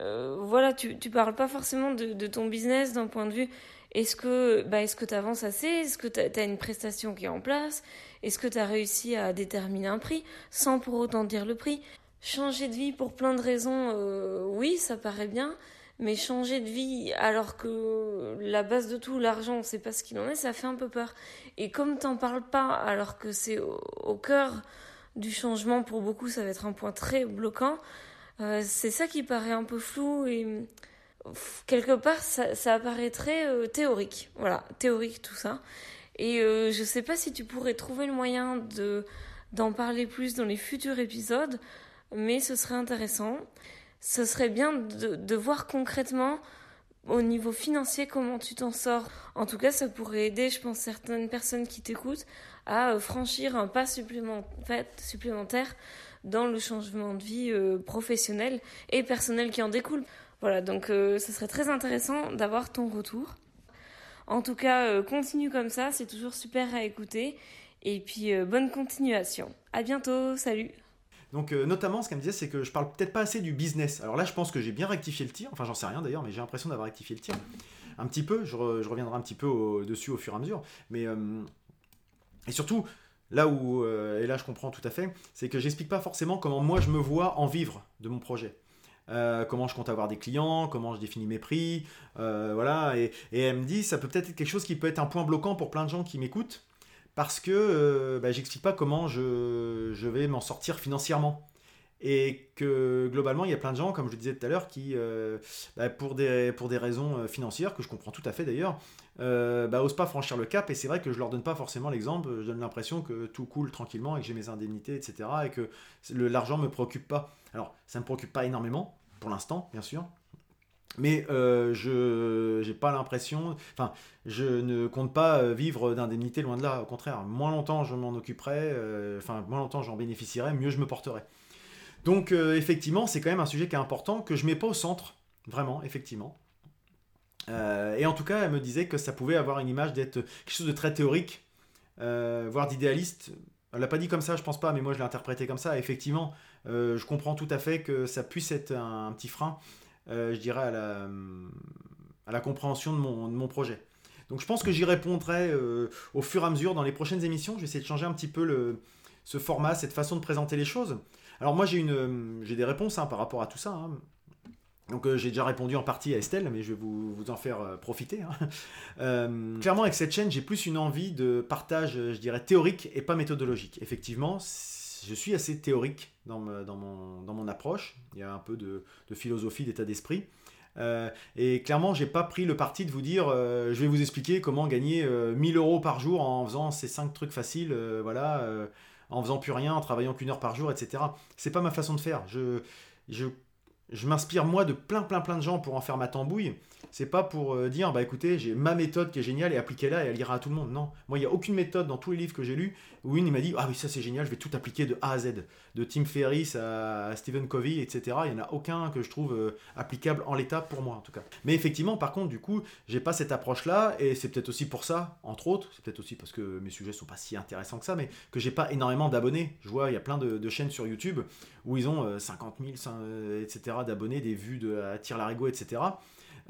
Euh, voilà, tu, tu parles pas forcément de, ton business d'un point de vue. Est-ce que bah, est-ce que tu assez? Est-ce que tu as, une prestation qui est en place? Est-ce que tu as réussi à déterminer un prix sans pour autant dire le prix? Changer de vie pour plein de raisons, euh, oui, ça paraît bien. Mais changer de vie alors que la base de tout, l'argent, on sait pas ce qu'il en est, ça fait un peu peur. Et comme t'en parles pas alors que c'est au, cœur du changement pour beaucoup, ça va être un point très bloquant, euh, c'est ça qui paraît un peu flou et quelque part ça, ça apparaît très euh, théorique. Voilà, théorique tout ça. Et euh, je sais pas si tu pourrais trouver le moyen de d'en parler plus dans les futurs épisodes, mais ce serait intéressant ce serait bien de, voir concrètement au niveau financier comment tu t'en sors. En tout cas, ça pourrait aider, je pense, certaines personnes qui t'écoutent à euh, franchir un pas supplémentaire dans le changement de vie euh, professionnel et personnel qui en découle. Voilà, donc euh, ce serait très intéressant d'avoir ton retour. En tout cas, continue comme ça, c'est toujours super à écouter. Et puis bonne continuation. À bientôt, salut. Donc notamment, ce qu'elle me disait, c'est que je parle peut-être pas assez du business. Alors là, je pense que j'ai bien rectifié le tir. Enfin, j'en sais rien d'ailleurs, mais j'ai l'impression d'avoir rectifié le tir un petit peu. Je, reviendrai un petit peu dessus au fur et à mesure. Mais et surtout, là où et là je comprends tout à fait, c'est que j'explique pas forcément comment moi je me vois en vivre de mon projet. Euh, comment je compte avoir des clients, comment je définis mes prix, euh, voilà. Et, elle me dit, ça peut peut-être être quelque chose qui peut être un point bloquant pour plein de gens qui m'écoutent, parce que euh, bah, j'explique pas comment je, vais m'en sortir financièrement. Et que globalement, il y a plein de gens, comme je le disais tout à l'heure, qui, bah, pour, des, pour des raisons financières, que je comprends tout à fait d'ailleurs, bah, osent pas franchir le cap. Et c'est vrai que je leur donne pas forcément l'exemple. Je donne l'impression que tout coule tranquillement et que j'ai mes indemnités, etc. Et que l'argent me préoccupe pas. Alors, ça me préoccupe pas énormément pour l'instant, bien sûr. Mais euh, je n'ai pas l'impression, enfin, je ne compte pas euh, vivre d'indemnité loin de là. Au contraire, moins longtemps je m'en occuperai, euh, enfin, moins longtemps j'en bénéficierai, mieux je me porterai. Donc, effectivement, c'est quand même un sujet qui est important, que je mets pas au centre, vraiment, effectivement. et en tout cas, elle me disait que ça pouvait avoir une image d'être quelque chose de très théorique, voire d'idéaliste. Elle l'a pas dit comme ça, je pense pas, mais moi je l'ai interprété comme ça. Effectivement, euh, je comprends tout à fait que ça puisse être un, petit frein, euh, je dirais, à la, à la compréhension de mon, de mon, projet. Donc je pense que j'y répondrai euh, au fur et à mesure dans les prochaines émissions. Je vais essayer de changer un petit peu le, ce format, cette façon de présenter les choses. Alors moi j'ai une j'ai des réponses hein, par rapport à tout ça. Hein. Donc j'ai déjà répondu en partie à Estelle, mais je vais vous, vous en faire profiter. Hein. [laughs] clairement, avec cette chaîne, j'ai plus une envie de partage, je dirais, théorique et pas méthodologique. Effectivement, je suis assez théorique dans, dans, mon, dans mon approche. Il y a un peu de, philosophie, d'état d'esprit. Euh, et clairement, j'ai pas pris le parti de vous dire, euh, je vais vous expliquer comment gagner 1000 euh, euros par jour en faisant ces 5 trucs faciles, voilà, en faisant plus rien, en travaillant qu'une heure par jour, etc. C'est pas ma façon de faire. Je, je, je m'inspire moi de plein, plein, plein de gens pour en faire ma tambouille. C'est pas pour euh, dire bah écoutez j'ai ma méthode qui est géniale et appliquez-la et elle ira à tout le monde. Non. Moi il n'y a aucune méthode dans tous les livres que j'ai lus où une m'a dit ah oui ça c'est génial je vais tout appliquer de A à Z. De Tim Ferriss à, Stephen Covey etc il n'y en a aucun que je trouve euh, applicable en l'état pour moi en tout cas. Mais effectivement par contre du coup j'ai pas cette approche là et c'est peut-être aussi pour ça entre autres. C'est peut-être aussi parce que mes sujets sont pas si intéressants que ça mais que j'ai pas énormément d'abonnés. Je vois il y a plein de, chaînes sur YouTube où ils ont 50 000 etc d'abonnés des vues de à tir larigot etc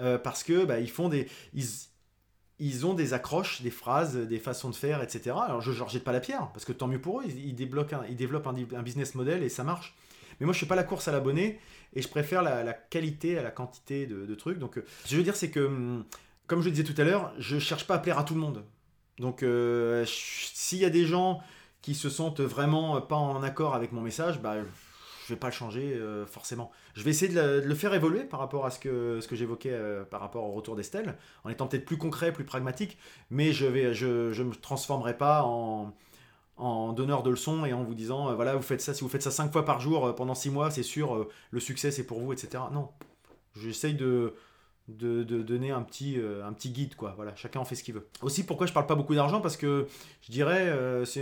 euh, parce que bah, ils font des ils, ils, ont des accroches, des phrases, des façons de faire, etc. Alors je ne leur jette pas la pierre, parce que tant mieux pour eux, ils, débloquent ils développent un, business model et ça marche. Mais moi, je ne fais pas la course à l'abonné et je préfère la, qualité à la quantité de, trucs. Donc, euh, ce que je veux dire, c'est que, hum, comme je le disais tout à l'heure, je ne cherche pas à plaire à tout le monde. Donc, euh, s'il y a des gens qui se sentent vraiment pas en accord avec mon message, bah, vais pas le changer euh, forcément. Je vais essayer de, le faire évoluer par rapport à ce que, j'évoquais euh, par rapport au retour d'Estelle, en étant peut-être plus concret, plus pragmatique, mais je ne je, je me transformerai pas en, en donneur de leçons et en vous disant, euh, voilà, vous faites ça, si vous faites ça cinq fois par jour pendant six mois, c'est sûr, le succès c'est pour vous, etc. Non, j'essaye de, de, donner un petit, un petit guide, quoi. Voilà, chacun en fait ce qu'il veut. Aussi, pourquoi je parle pas beaucoup d'argent? Parce que je dirais,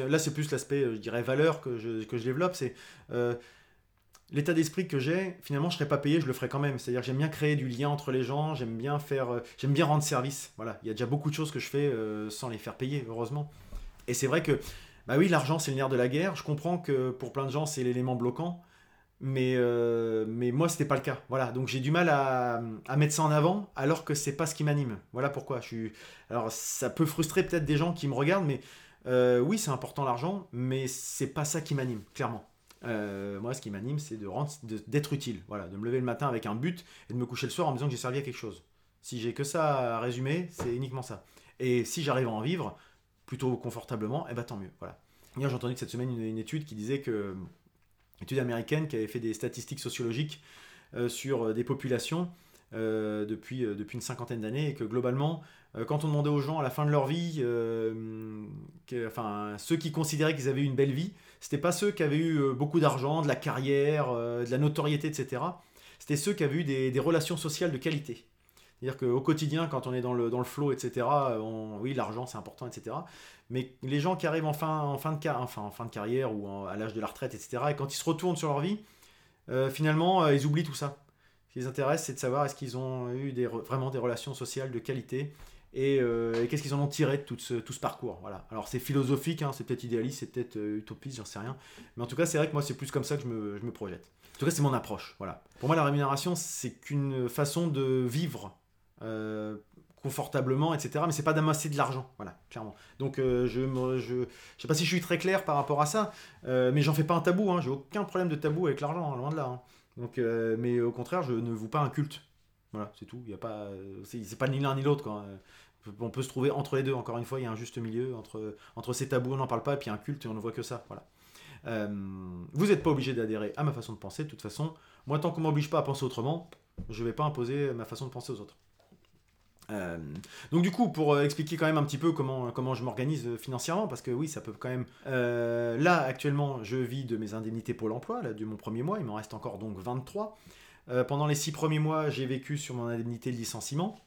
là c'est plus l'aspect, je dirais, valeur que je développe, c'est l'état d'esprit que j'ai, finalement, je serais pas payé, je le ferais quand même. C'est-à-dire, j'aime bien créer du lien entre les gens, j'aime bien faire, euh, j'aime bien rendre service. Voilà, il y a déjà beaucoup de choses que je fais euh, sans les faire payer, heureusement. Et c'est vrai que, bah oui, l'argent, c'est le nerf de la guerre. Je comprends que pour plein de gens, c'est l'élément bloquant. Mais, euh, mais moi, c'était pas le cas. Voilà, donc j'ai du mal à, à, mettre ça en avant, alors que c'est pas ce qui m'anime. Voilà pourquoi. Je suis... Alors, ça peut frustrer peut-être des gens qui me regardent, mais oui, c'est important l'argent, mais c'est pas ça qui m'anime, clairement. Euh, moi, ce qui m'anime, c'est d'être utile. Voilà, de me lever le matin avec un but et de me coucher le soir en me disant que j'ai servi à quelque chose. Si j'ai que ça à résumer, c'est uniquement ça. Et si j'arrive à en vivre plutôt confortablement, eh ben tant mieux. Voilà. Hier, j'ai entendu cette semaine une, étude qui disait que étude américaine qui avait fait des statistiques sociologiques euh, sur euh, des populations depuis, depuis une cinquantaine d'années et que globalement, quand on demandait aux gens à la fin de leur vie, enfin ceux qui considéraient qu'ils avaient eu une belle vie, c'était pas ceux qui avaient eu euh, beaucoup d'argent, de la carrière, euh, de la notoriété, etc. C'était ceux qui avaient eu des, relations sociales de qualité. C'est-à-dire qu'au quotidien, quand on est dans le, dans le flow, etc., oui, l'argent c'est important, etc. Mais les gens qui arrivent en fin, en fin, de, enfin, en fin de carrière ou à l'âge de la retraite, etc., et quand ils se retournent sur leur vie, euh, finalement, ils oublient tout ça. Ce qui les intéresse, c'est de savoir est-ce qu'ils ont eu vraiment des relations sociales de qualité et, qu'est-ce qu'ils en ont tiré de tout ce, parcours. Voilà. Alors c'est philosophique, hein, c'est peut-être idéaliste, c'est peut-être utopiste, j'en sais rien. Mais en tout cas, c'est vrai que moi, c'est plus comme ça que je me, je me projette. En tout cas, c'est mon approche. Voilà. Pour moi, la rémunération, c'est qu'une façon de vivre confortablement, etc. Mais c'est pas d'amasser de l'argent, voilà, clairement. Donc euh, je, me, je, je sais pas si je suis très clair par rapport à ça, euh, mais j'en fais pas un tabou. Hein, j'ai aucun problème de tabou avec l'argent, hein, loin de là. Hein. Donc, euh, mais au contraire, je ne vous pas un culte. Voilà, c'est tout. Il y a pas, c'est pas ni l'un ni l'autre. On peut se trouver entre les deux. Encore une fois, il y a un juste milieu entre entre ces tabous, on n'en parle pas, et puis un culte et on ne voit que ça. Voilà. vous n'êtes pas obligé d'adhérer à ma façon de penser. De toute façon, moi, tant qu'on m'oblige pas à penser autrement, je vais pas imposer ma façon de penser aux autres. Euh, donc du coup, pour euh, expliquer quand même un petit peu comment, comment je m'organise euh, financièrement, parce que oui, ça peut quand même... là, actuellement, je vis de mes indemnités Pôle emploi, là, de mon premier mois, il m'en reste encore donc 23. pendant les 6 premiers mois, j'ai vécu sur mon indemnité de licenciement,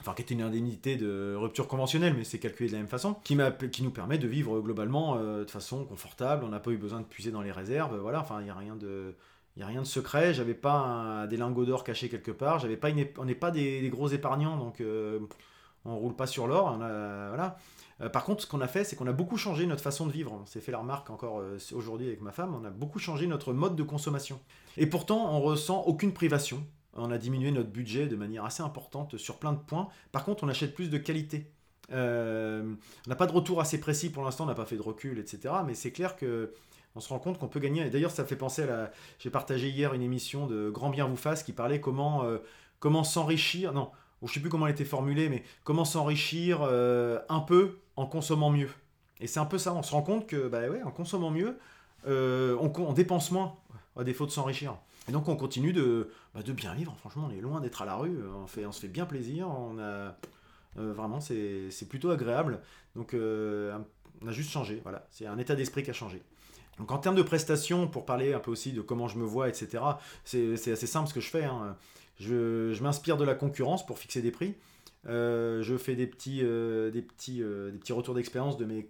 enfin qui était une indemnité de rupture conventionnelle, mais c'est calculé de la même façon, qui, qui nous permet de vivre globalement de façon confortable, on n'a pas eu besoin de puiser dans les réserves, voilà, enfin il n'y a rien de... N'y a rien de secret, j'avais pas des lingots d'or cachés quelque part, j'avais pas on n'est pas des, gros épargnants, donc euh, on roule pas sur l'or. Voilà. Euh, par contre, ce qu'on a fait, c'est qu'on a beaucoup changé notre façon de vivre. On s'est fait la remarque encore euh, aujourd'hui avec ma femme, on a beaucoup changé notre mode de consommation. Et pourtant, on ressent aucune privation. On a diminué notre budget de manière assez importante sur plein de points. Par contre, on achète plus de qualité. on n'a pas de retour assez précis pour l'instant, on n'a pas fait de recul, etc. Mais c'est clair que on se rend compte qu'on peut gagner. Et d'ailleurs, ça fait penser à la. J'ai partagé hier une émission de Grand Bien vous fasse qui parlait comment, euh, comment s'enrichir. Non, je sais plus comment elle était formulée, mais comment s'enrichir euh, un peu en consommant mieux. Et c'est un peu ça. On se rend compte que, bah ouais, en consommant mieux, euh, on, dépense moins à défaut de s'enrichir. Et donc on continue de, bah, de bien vivre. Franchement, on est loin d'être à la rue. On, fait, on se fait bien plaisir. On a vraiment, c'est plutôt agréable. Donc on a juste changé. Voilà, c'est un état d'esprit qui a changé. Donc en termes de prestations, pour parler un peu aussi de comment je me vois, etc., c'est assez simple ce que je fais. Hein. Je, m'inspire de la concurrence pour fixer des prix. Euh, je fais des petits, euh, des petits, euh, des petits retours d'expérience de mes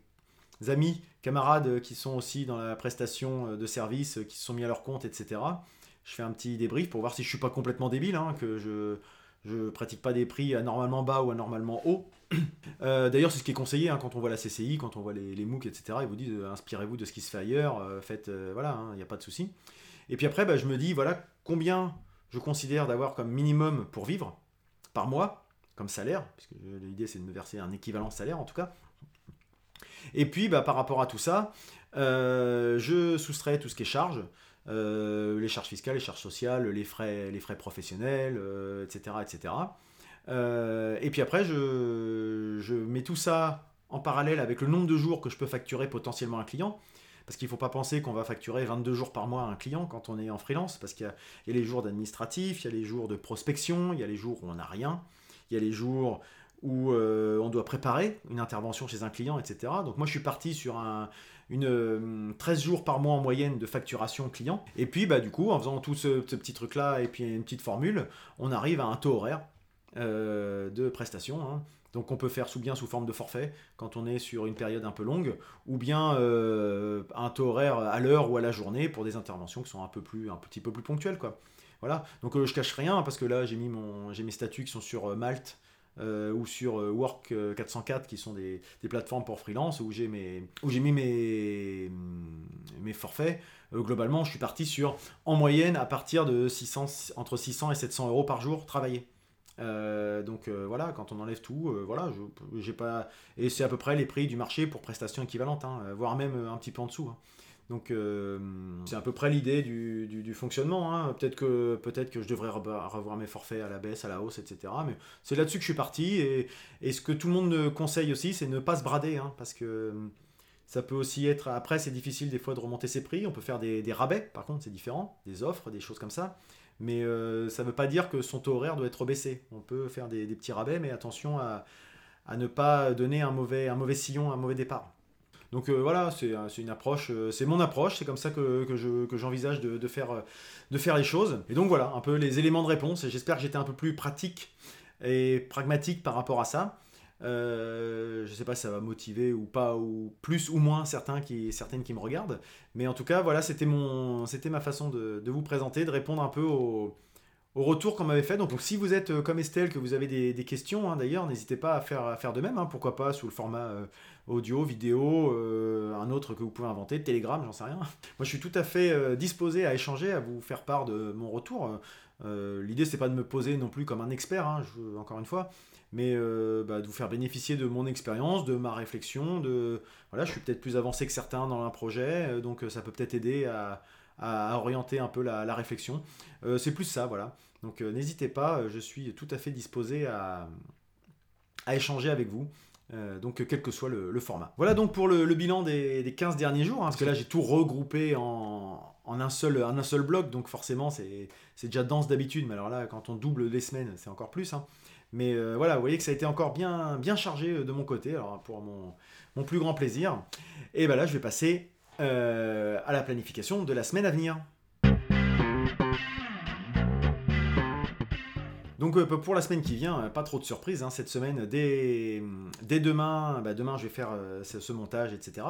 amis, camarades qui sont aussi dans la prestation de services, qui se sont mis à leur compte, etc. Je fais un petit débrief pour voir si je suis pas complètement débile, hein, que je je pratique pas des prix anormalement bas ou anormalement hauts. [clears throat] Euh, d'ailleurs, c'est ce qui est conseillé hein, quand on voit la CCI, quand on voit les, les MOOC, etc. Ils vous disent euh, inspirez-vous de ce qui se fait ailleurs, euh, faites, voilà, il hein, n'y a pas de souci. Et puis après, bah, je me dis voilà combien je considère d'avoir comme minimum pour vivre par mois, comme salaire, puisque l'idée c'est de me verser un équivalent salaire en tout cas. Et puis bah, par rapport à tout ça, je soustrais tout ce qui est charge. Euh, les charges fiscales, les charges sociales, les frais, les frais professionnels, etc. Euh, etc. Euh, et puis après, je, mets tout ça en parallèle avec le nombre de jours que je peux facturer potentiellement un client. Parce qu'il ne faut pas penser qu'on va facturer 22 jours par mois à un client quand on est en freelance, parce qu'il y, a les jours d'administratif, il y a les jours de prospection, il y a les jours où on n'a rien, il y a les jours où on doit préparer une intervention chez un client, etc. Donc moi je suis parti sur un, une 13 euh, jours par mois en moyenne de facturation client. Et puis, bah, du coup, en faisant tout ce, petit truc-là et puis une petite formule, on arrive à un taux horaire euh, de prestation. Hein. Donc on peut faire sous bien sous forme de forfait quand on est sur une période un peu longue, ou bien euh, un taux horaire à l'heure ou à la journée pour des interventions qui sont un peu plus, un petit peu plus ponctuelles quoi. Voilà. Donc je cache rien parce que là j'ai mis mon, j'ai mes statuts qui sont sur Malte euh, ou sur euh, Work 404 qui sont des, plateformes pour freelance où j'ai mis mes, mes forfaits. Euh, globalement, je suis parti sur en moyenne à partir de 600, entre 600 et 700 euros par jour travaillé. donc voilà, quand on enlève tout, voilà, j'ai pas et c'est à peu près les prix du marché pour prestations équivalentes, hein, voire même un petit peu en dessous. Hein. Donc euh, c'est à peu près l'idée du, fonctionnement. Hein. Peut-être que, je devrais revoir mes forfaits à la baisse, à la hausse, etc. Mais c'est là-dessus que je suis parti. Et, ce que tout le monde conseille aussi, c'est ne pas se brader. Hein, parce que ça peut aussi être... Après, c'est difficile des fois de remonter ses prix. On peut faire des, rabais, par contre, c'est différent. Des offres, des choses comme ça. Mais euh, ça ne veut pas dire que son taux horaire doit être baissé. On peut faire des, petits rabais, mais attention à, ne pas donner un mauvais sillon, un mauvais départ. Donc euh, voilà, c'est une approche, euh, c'est mon approche, c'est comme ça que, que j'envisage de, faire, euh, de faire les choses. Et donc voilà, un peu les éléments de réponse. Et j'espère que j'étais un peu plus pratique et pragmatique par rapport à ça. je ne sais pas si ça va motiver ou pas, ou plus ou moins certains qui, certaines qui me regardent. Mais en tout cas, voilà, c'était ma façon de, de, vous présenter, de répondre un peu aux, au retour qu'on m'avait fait. Donc, si vous êtes euh, comme Estelle, que vous avez des, questions, hein, d'ailleurs, n'hésitez pas à faire, de même. Hein. pourquoi pas sous le format euh, audio, vidéo, euh, un autre que vous pouvez inventer, Telegram, j'en sais rien. Moi, je suis tout à fait disposé à échanger, à vous faire part de mon retour. L'idée, c'est pas de me poser non plus comme un expert, hein, encore une fois, mais bah, de vous faire bénéficier de mon expérience, de ma réflexion. De voilà, je suis peut-être plus avancé que certains dans un projet, donc ça peut peut-être aider à, orienter un peu la, réflexion. c'est plus ça, voilà. Donc euh, n'hésitez pas, euh, je suis tout à fait disposé à, échanger avec vous. Euh, donc quel que soit le, format. Voilà donc pour le, bilan des, 15 derniers jours, hein, parce que là j'ai tout regroupé en, un, seul, bloc, donc forcément c'est déjà dense d'habitude, mais alors là quand on double les semaines c'est encore plus. Hein. Mais voilà, vous voyez que ça a été encore bien, chargé de mon côté, alors pour mon, mon plus grand plaisir. Et ben là je vais passer à la planification de la semaine à venir. Donc euh, pour la semaine qui vient, euh, pas trop de surprises. Hein, cette semaine, dès, demain, bah, demain je vais faire euh, ce, montage, etc.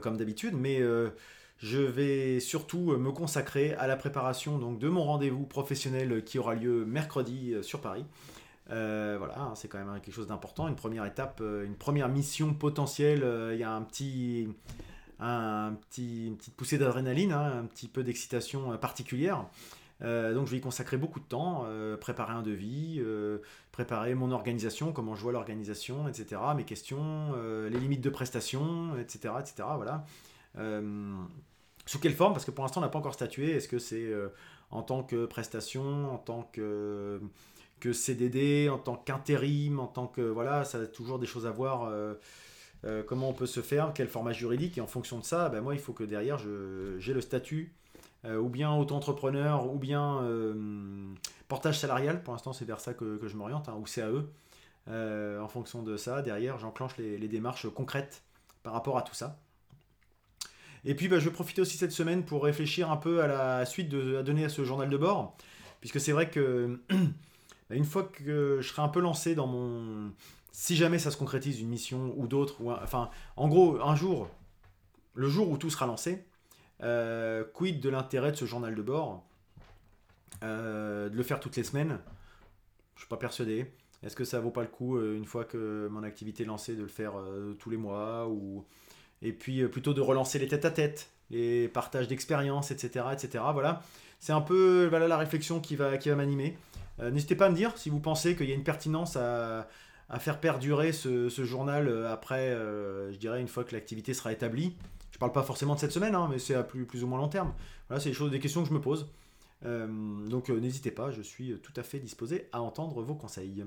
comme d'habitude. Mais je vais surtout me consacrer à la préparation donc, de mon rendez-vous professionnel qui aura lieu mercredi sur Paris. voilà, hein, c'est quand même quelque chose d'important, une première étape, une première mission potentielle. Il y a un petit, un petit, une petite poussée d'adrénaline, hein, un petit peu d'excitation particulière. Euh, donc je vais y consacrer beaucoup de temps, euh, préparer un devis, euh, préparer mon organisation, comment je vois l'organisation, etc., mes questions, les limites de prestation, etc., etc., voilà. sous quelle forme? Parce que pour l'instant on n'a pas encore statué. Est-ce que c'est en tant que prestation, en tant que, CDD, en tant qu'intérim, en tant que... Voilà, ça a toujours des choses à voir. comment on peut se faire, quel format juridique, et en fonction de ça, ben moi il faut que derrière j'ai le statut ou bien auto-entrepreneur, ou bien euh, portage salarial. Pour l'instant, c'est vers ça que, je m'oriente, hein, ou CAE. Euh, en fonction de ça, derrière, j'enclenche les, démarches concrètes par rapport à tout ça. Et puis, bah, je vais profiter aussi cette semaine pour réfléchir un peu à la suite de, à donner à ce journal de bord, puisque c'est vrai que [clears throat] bah, une fois que je serai un peu lancé dans mon, si jamais ça se concrétise une mission ou d'autres, enfin, en gros, un jour, le jour où tout sera lancé, euh, quid de l'intérêt de ce journal de bord? Euh, De le faire toutes les semaines? Je suis pas persuadé. Est-ce que ça vaut pas le coup, euh, une fois que mon activité est lancée, de le faire tous les mois ou... Et puis plutôt de relancer les têtes-à-tête, les partages d'expériences, etc., etc. Voilà, c'est un peu voilà, la réflexion qui va, m'animer. N'hésitez pas à me dire si vous pensez qu'il y a une pertinence à, faire perdurer ce journal après, je dirais, une fois que l'activité sera établie. Je parle pas forcément de cette semaine, hein, mais c'est à plus, ou moins long terme. Voilà, c'est des choses, des questions que je me pose. Euh, donc euh, n'hésitez pas, je suis tout à fait disposé à entendre vos conseils.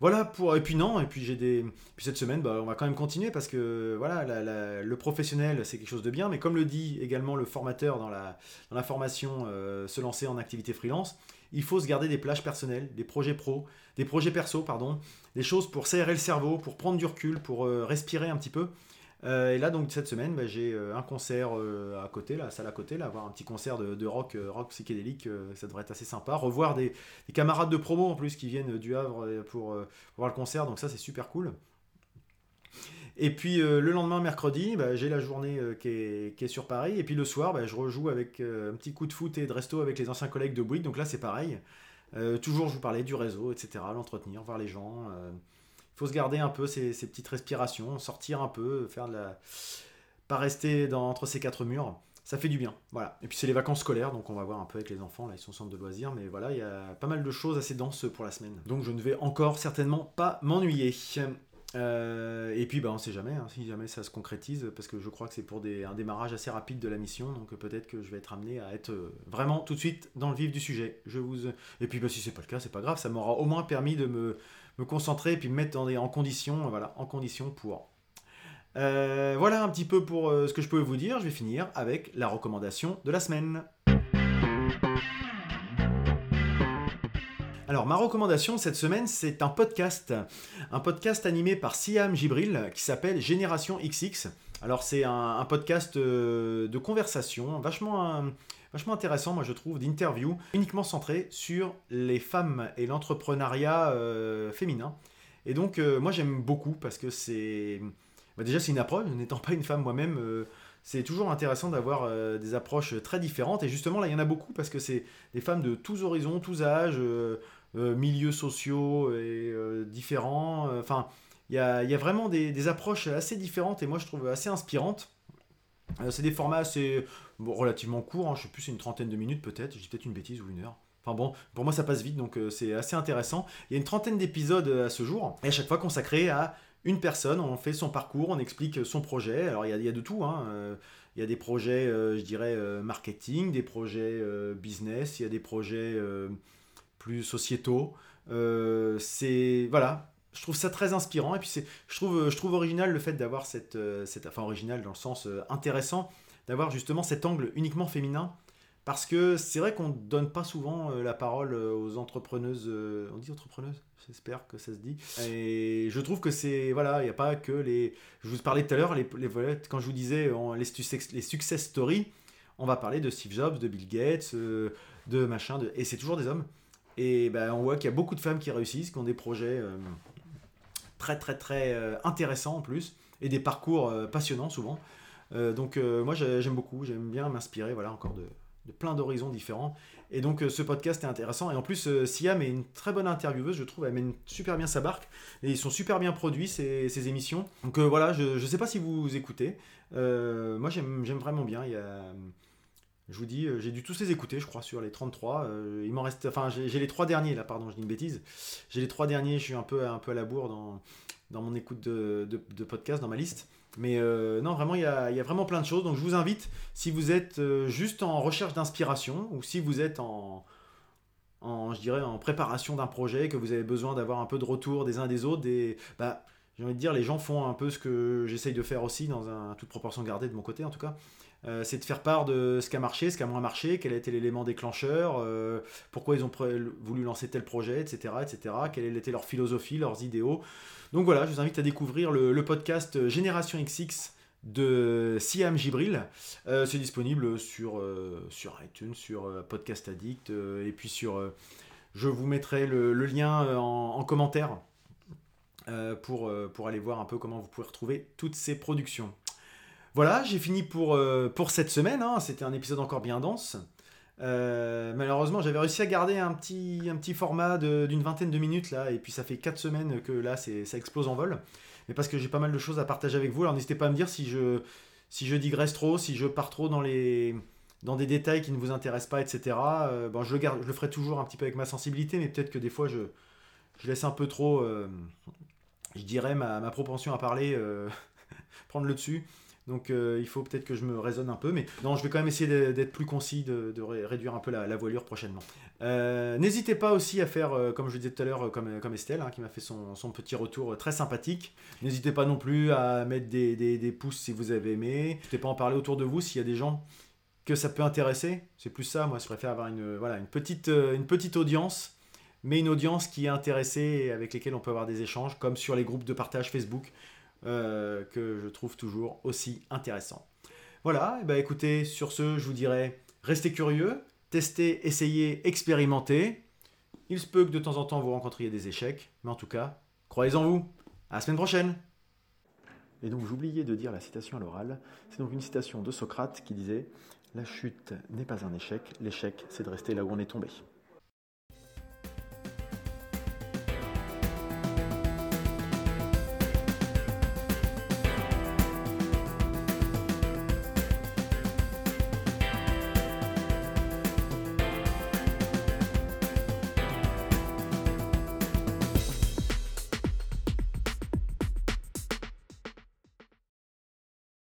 Voilà pour et puis non et puis j'ai des puis cette semaine bah, on va quand même continuer parce que voilà le professionnel c'est quelque chose de bien mais comme le dit également le formateur dans la dans la formation euh, se lancer en activité freelance il faut se garder des plages personnelles des projets pro des projets perso pardon des choses pour s'aérer le cerveau pour prendre du recul pour respirer un petit peu euh, et là, donc, cette semaine, bah, j'ai euh, un concert euh, à côté, la salle à côté, là, avoir un petit concert de, rock, rock psychédélique, ça devrait être assez sympa. Revoir des, camarades de promo en plus qui viennent du Havre pour, voir le concert, donc ça, c'est super cool. Et puis le lendemain, mercredi, bah, j'ai la journée qui, est, sur Paris. Et puis le soir, bah, je rejoue avec un petit coup de foot et de resto avec les anciens collègues de Bouygues. Donc là, c'est pareil. toujours, je vous parlais du réseau, etc., l'entretenir, voir les gens faut se garder un peu ces, petites respirations, sortir un peu, faire de la. pas rester dans, entre ces quatre murs. Ça fait du bien, voilà. Et puis c'est les vacances scolaires, donc on va voir un peu avec les enfants, là ils sont au centre de loisirs, mais voilà, il y a pas mal de choses assez denses pour la semaine. Donc je ne vais encore certainement pas m'ennuyer. Euh, et puis bah, on sait jamais, hein, si jamais ça se concrétise, parce que je crois que c'est pour un démarrage assez rapide de la mission, donc peut-être que je vais être amené à être euh, vraiment tout de suite dans le vif du sujet. Je vous... Et puis bah, si c'est pas le cas, c'est pas grave, ça m'aura au moins permis de me me concentrer et puis me mettre en condition, voilà, en condition pour. Euh, voilà un petit peu pour euh, ce que je peux vous dire. Je vais finir avec la recommandation de la semaine. Alors ma recommandation cette semaine, c'est un podcast, un podcast animé par Siam Gibril qui s'appelle Génération XX. Alors c'est un, podcast euh, de conversation, vachement vachement intéressant, moi je trouve, d'interview uniquement centré sur les femmes et l'entrepreneuriat euh, féminin. Et donc, euh, moi j'aime beaucoup parce que c'est. Bah, déjà, c'est une approche, n'étant pas une femme moi-même, euh, c'est toujours intéressant d'avoir des approches très différentes. Et justement, là, il y en a beaucoup parce que c'est des femmes de tous horizons, tous âges, milieux sociaux et différents. Enfin, il y a, vraiment des, approches assez différentes et moi, je trouve assez inspirantes. c'est des formats assez relativement courts, hein. je sais plus, c'est une trentaine de minutes peut-être, j'ai peut-être une bêtise ou une heure. Enfin bon, pour moi ça passe vite, donc c'est assez intéressant. Il y a une trentaine d'épisodes à ce jour, et à chaque fois consacrés à une personne, on fait son parcours, on explique son projet. Alors il y a, de tout, hein. Euh, il y a des projets, euh, je dirais, euh, marketing, des projets business, il y a des projets plus sociétaux. c'est voilà, je trouve ça très inspirant et puis c'est, je trouve, je trouve original le fait d'avoir cette, cette, enfin original dans le sens intéressant, d'avoir justement cet angle uniquement féminin parce que c'est vrai qu'on ne donne pas souvent euh, la parole euh, aux entrepreneuses. Euh, on dit entrepreneuses J'espère que ça se dit. Et je trouve que c'est. Voilà, il n'y a pas que les. Je vous parlais tout à l'heure, les, les, quand je vous disais les, success stories, on va parler de Steve Jobs, de Bill Gates, de machin. Et c'est toujours des hommes. Et ben, on voit qu'il y a beaucoup de femmes qui réussissent, qui ont des projets très, très, très intéressants en plus. Et des parcours passionnants souvent. Donc, moi, j'aime beaucoup. J'aime bien m'inspirer, voilà, encore de plein d'horizons différents. Et donc euh, ce podcast est intéressant. Et en plus, euh, Siam est une très bonne intervieweuse, je trouve. Elle mène super bien sa barque. Et ils sont super bien produits, ces, émissions. Donc euh, voilà, je ne sais pas si vous écoutez. moi, j'aime vraiment bien. Il y a, je vous dis, j'ai dû tous les écouter, je crois, sur les 33. il m'en reste. Enfin, j'ai les trois derniers, là, pardon, je dis une bêtise. J'ai les trois derniers, je suis un peu, un peu à la bourre dans, dans mon écoute de, de podcast, dans ma liste. Mais euh, non, vraiment, il y a, vraiment plein de choses. Donc je vous invite, si vous êtes euh, juste en recherche d'inspiration, ou si vous êtes en, je dirais, en préparation d'un projet, que vous avez besoin d'avoir un peu de retour des uns des autres, bah, j'ai envie de dire, les gens font un peu ce que j'essaye de faire aussi, dans un, toute proportion gardée de mon côté en tout cas. Euh, c'est de faire part de ce qui a marché, ce qui a moins marché, quel a été l'élément déclencheur, pourquoi ils ont voulu lancer tel projet, etc., etc., quelle était leur philosophie, leurs idéaux. Donc voilà, je vous invite à découvrir le, podcast Génération XX de Siam Gibril. Euh, c'est disponible sur, euh, sur iTunes, sur euh, Podcast Addict, et puis sur... je vous mettrai le, lien en, commentaire pour, pour aller voir un peu comment vous pouvez retrouver toutes ces productions. Voilà, j'ai fini pour, pour cette semaine. Hein. C'était un épisode encore bien dense. Euh, malheureusement, j'avais réussi à garder un petit, un petit format d'une vingtaine de minutes là, et puis ça fait 4 semaines que là ça explose en vol. Mais parce que j'ai pas mal de choses à partager avec vous, alors n'hésitez pas à me dire si je, si je digresse trop, si je pars trop dans, les, dans des détails qui ne vous intéressent pas, etc. Euh, bon, je, le garde, je le ferai toujours un petit peu avec ma sensibilité, mais peut-être que des fois je, je laisse un peu trop, euh, je dirais, ma, ma propension à parler [laughs] prendre le dessus. Donc euh, il faut peut-être que je me raisonne un peu, mais non, je vais quand même essayer d'être plus concis, de, réduire un peu la, voilure prochainement. Euh, n'hésitez pas aussi à faire, euh, comme je le disais tout à l'heure, comme, comme Estelle, hein, qui m'a fait son, petit retour très sympathique. N'hésitez pas non plus à mettre des, pouces si vous avez aimé. N'hésitez pas à en parler autour de vous s'il y a des gens que ça peut intéresser. C'est plus ça, moi je préfère avoir une, voilà, une, petite, une petite audience mais une audience qui est intéressée et avec lesquelles on peut avoir des échanges, comme sur les groupes de partage Facebook. Euh, que je trouve toujours aussi intéressant. Voilà, et bah écoutez, sur ce, je vous dirais, restez curieux, testez, essayez, expérimentez. Il se peut que de temps en temps vous rencontriez des échecs, mais en tout cas, croyez en vous. À la semaine prochaine. Et donc j'oubliais de dire la citation à l'oral. C'est donc une citation de Socrate qui disait La chute n'est pas un échec, l'échec c'est de rester là où on est tombé.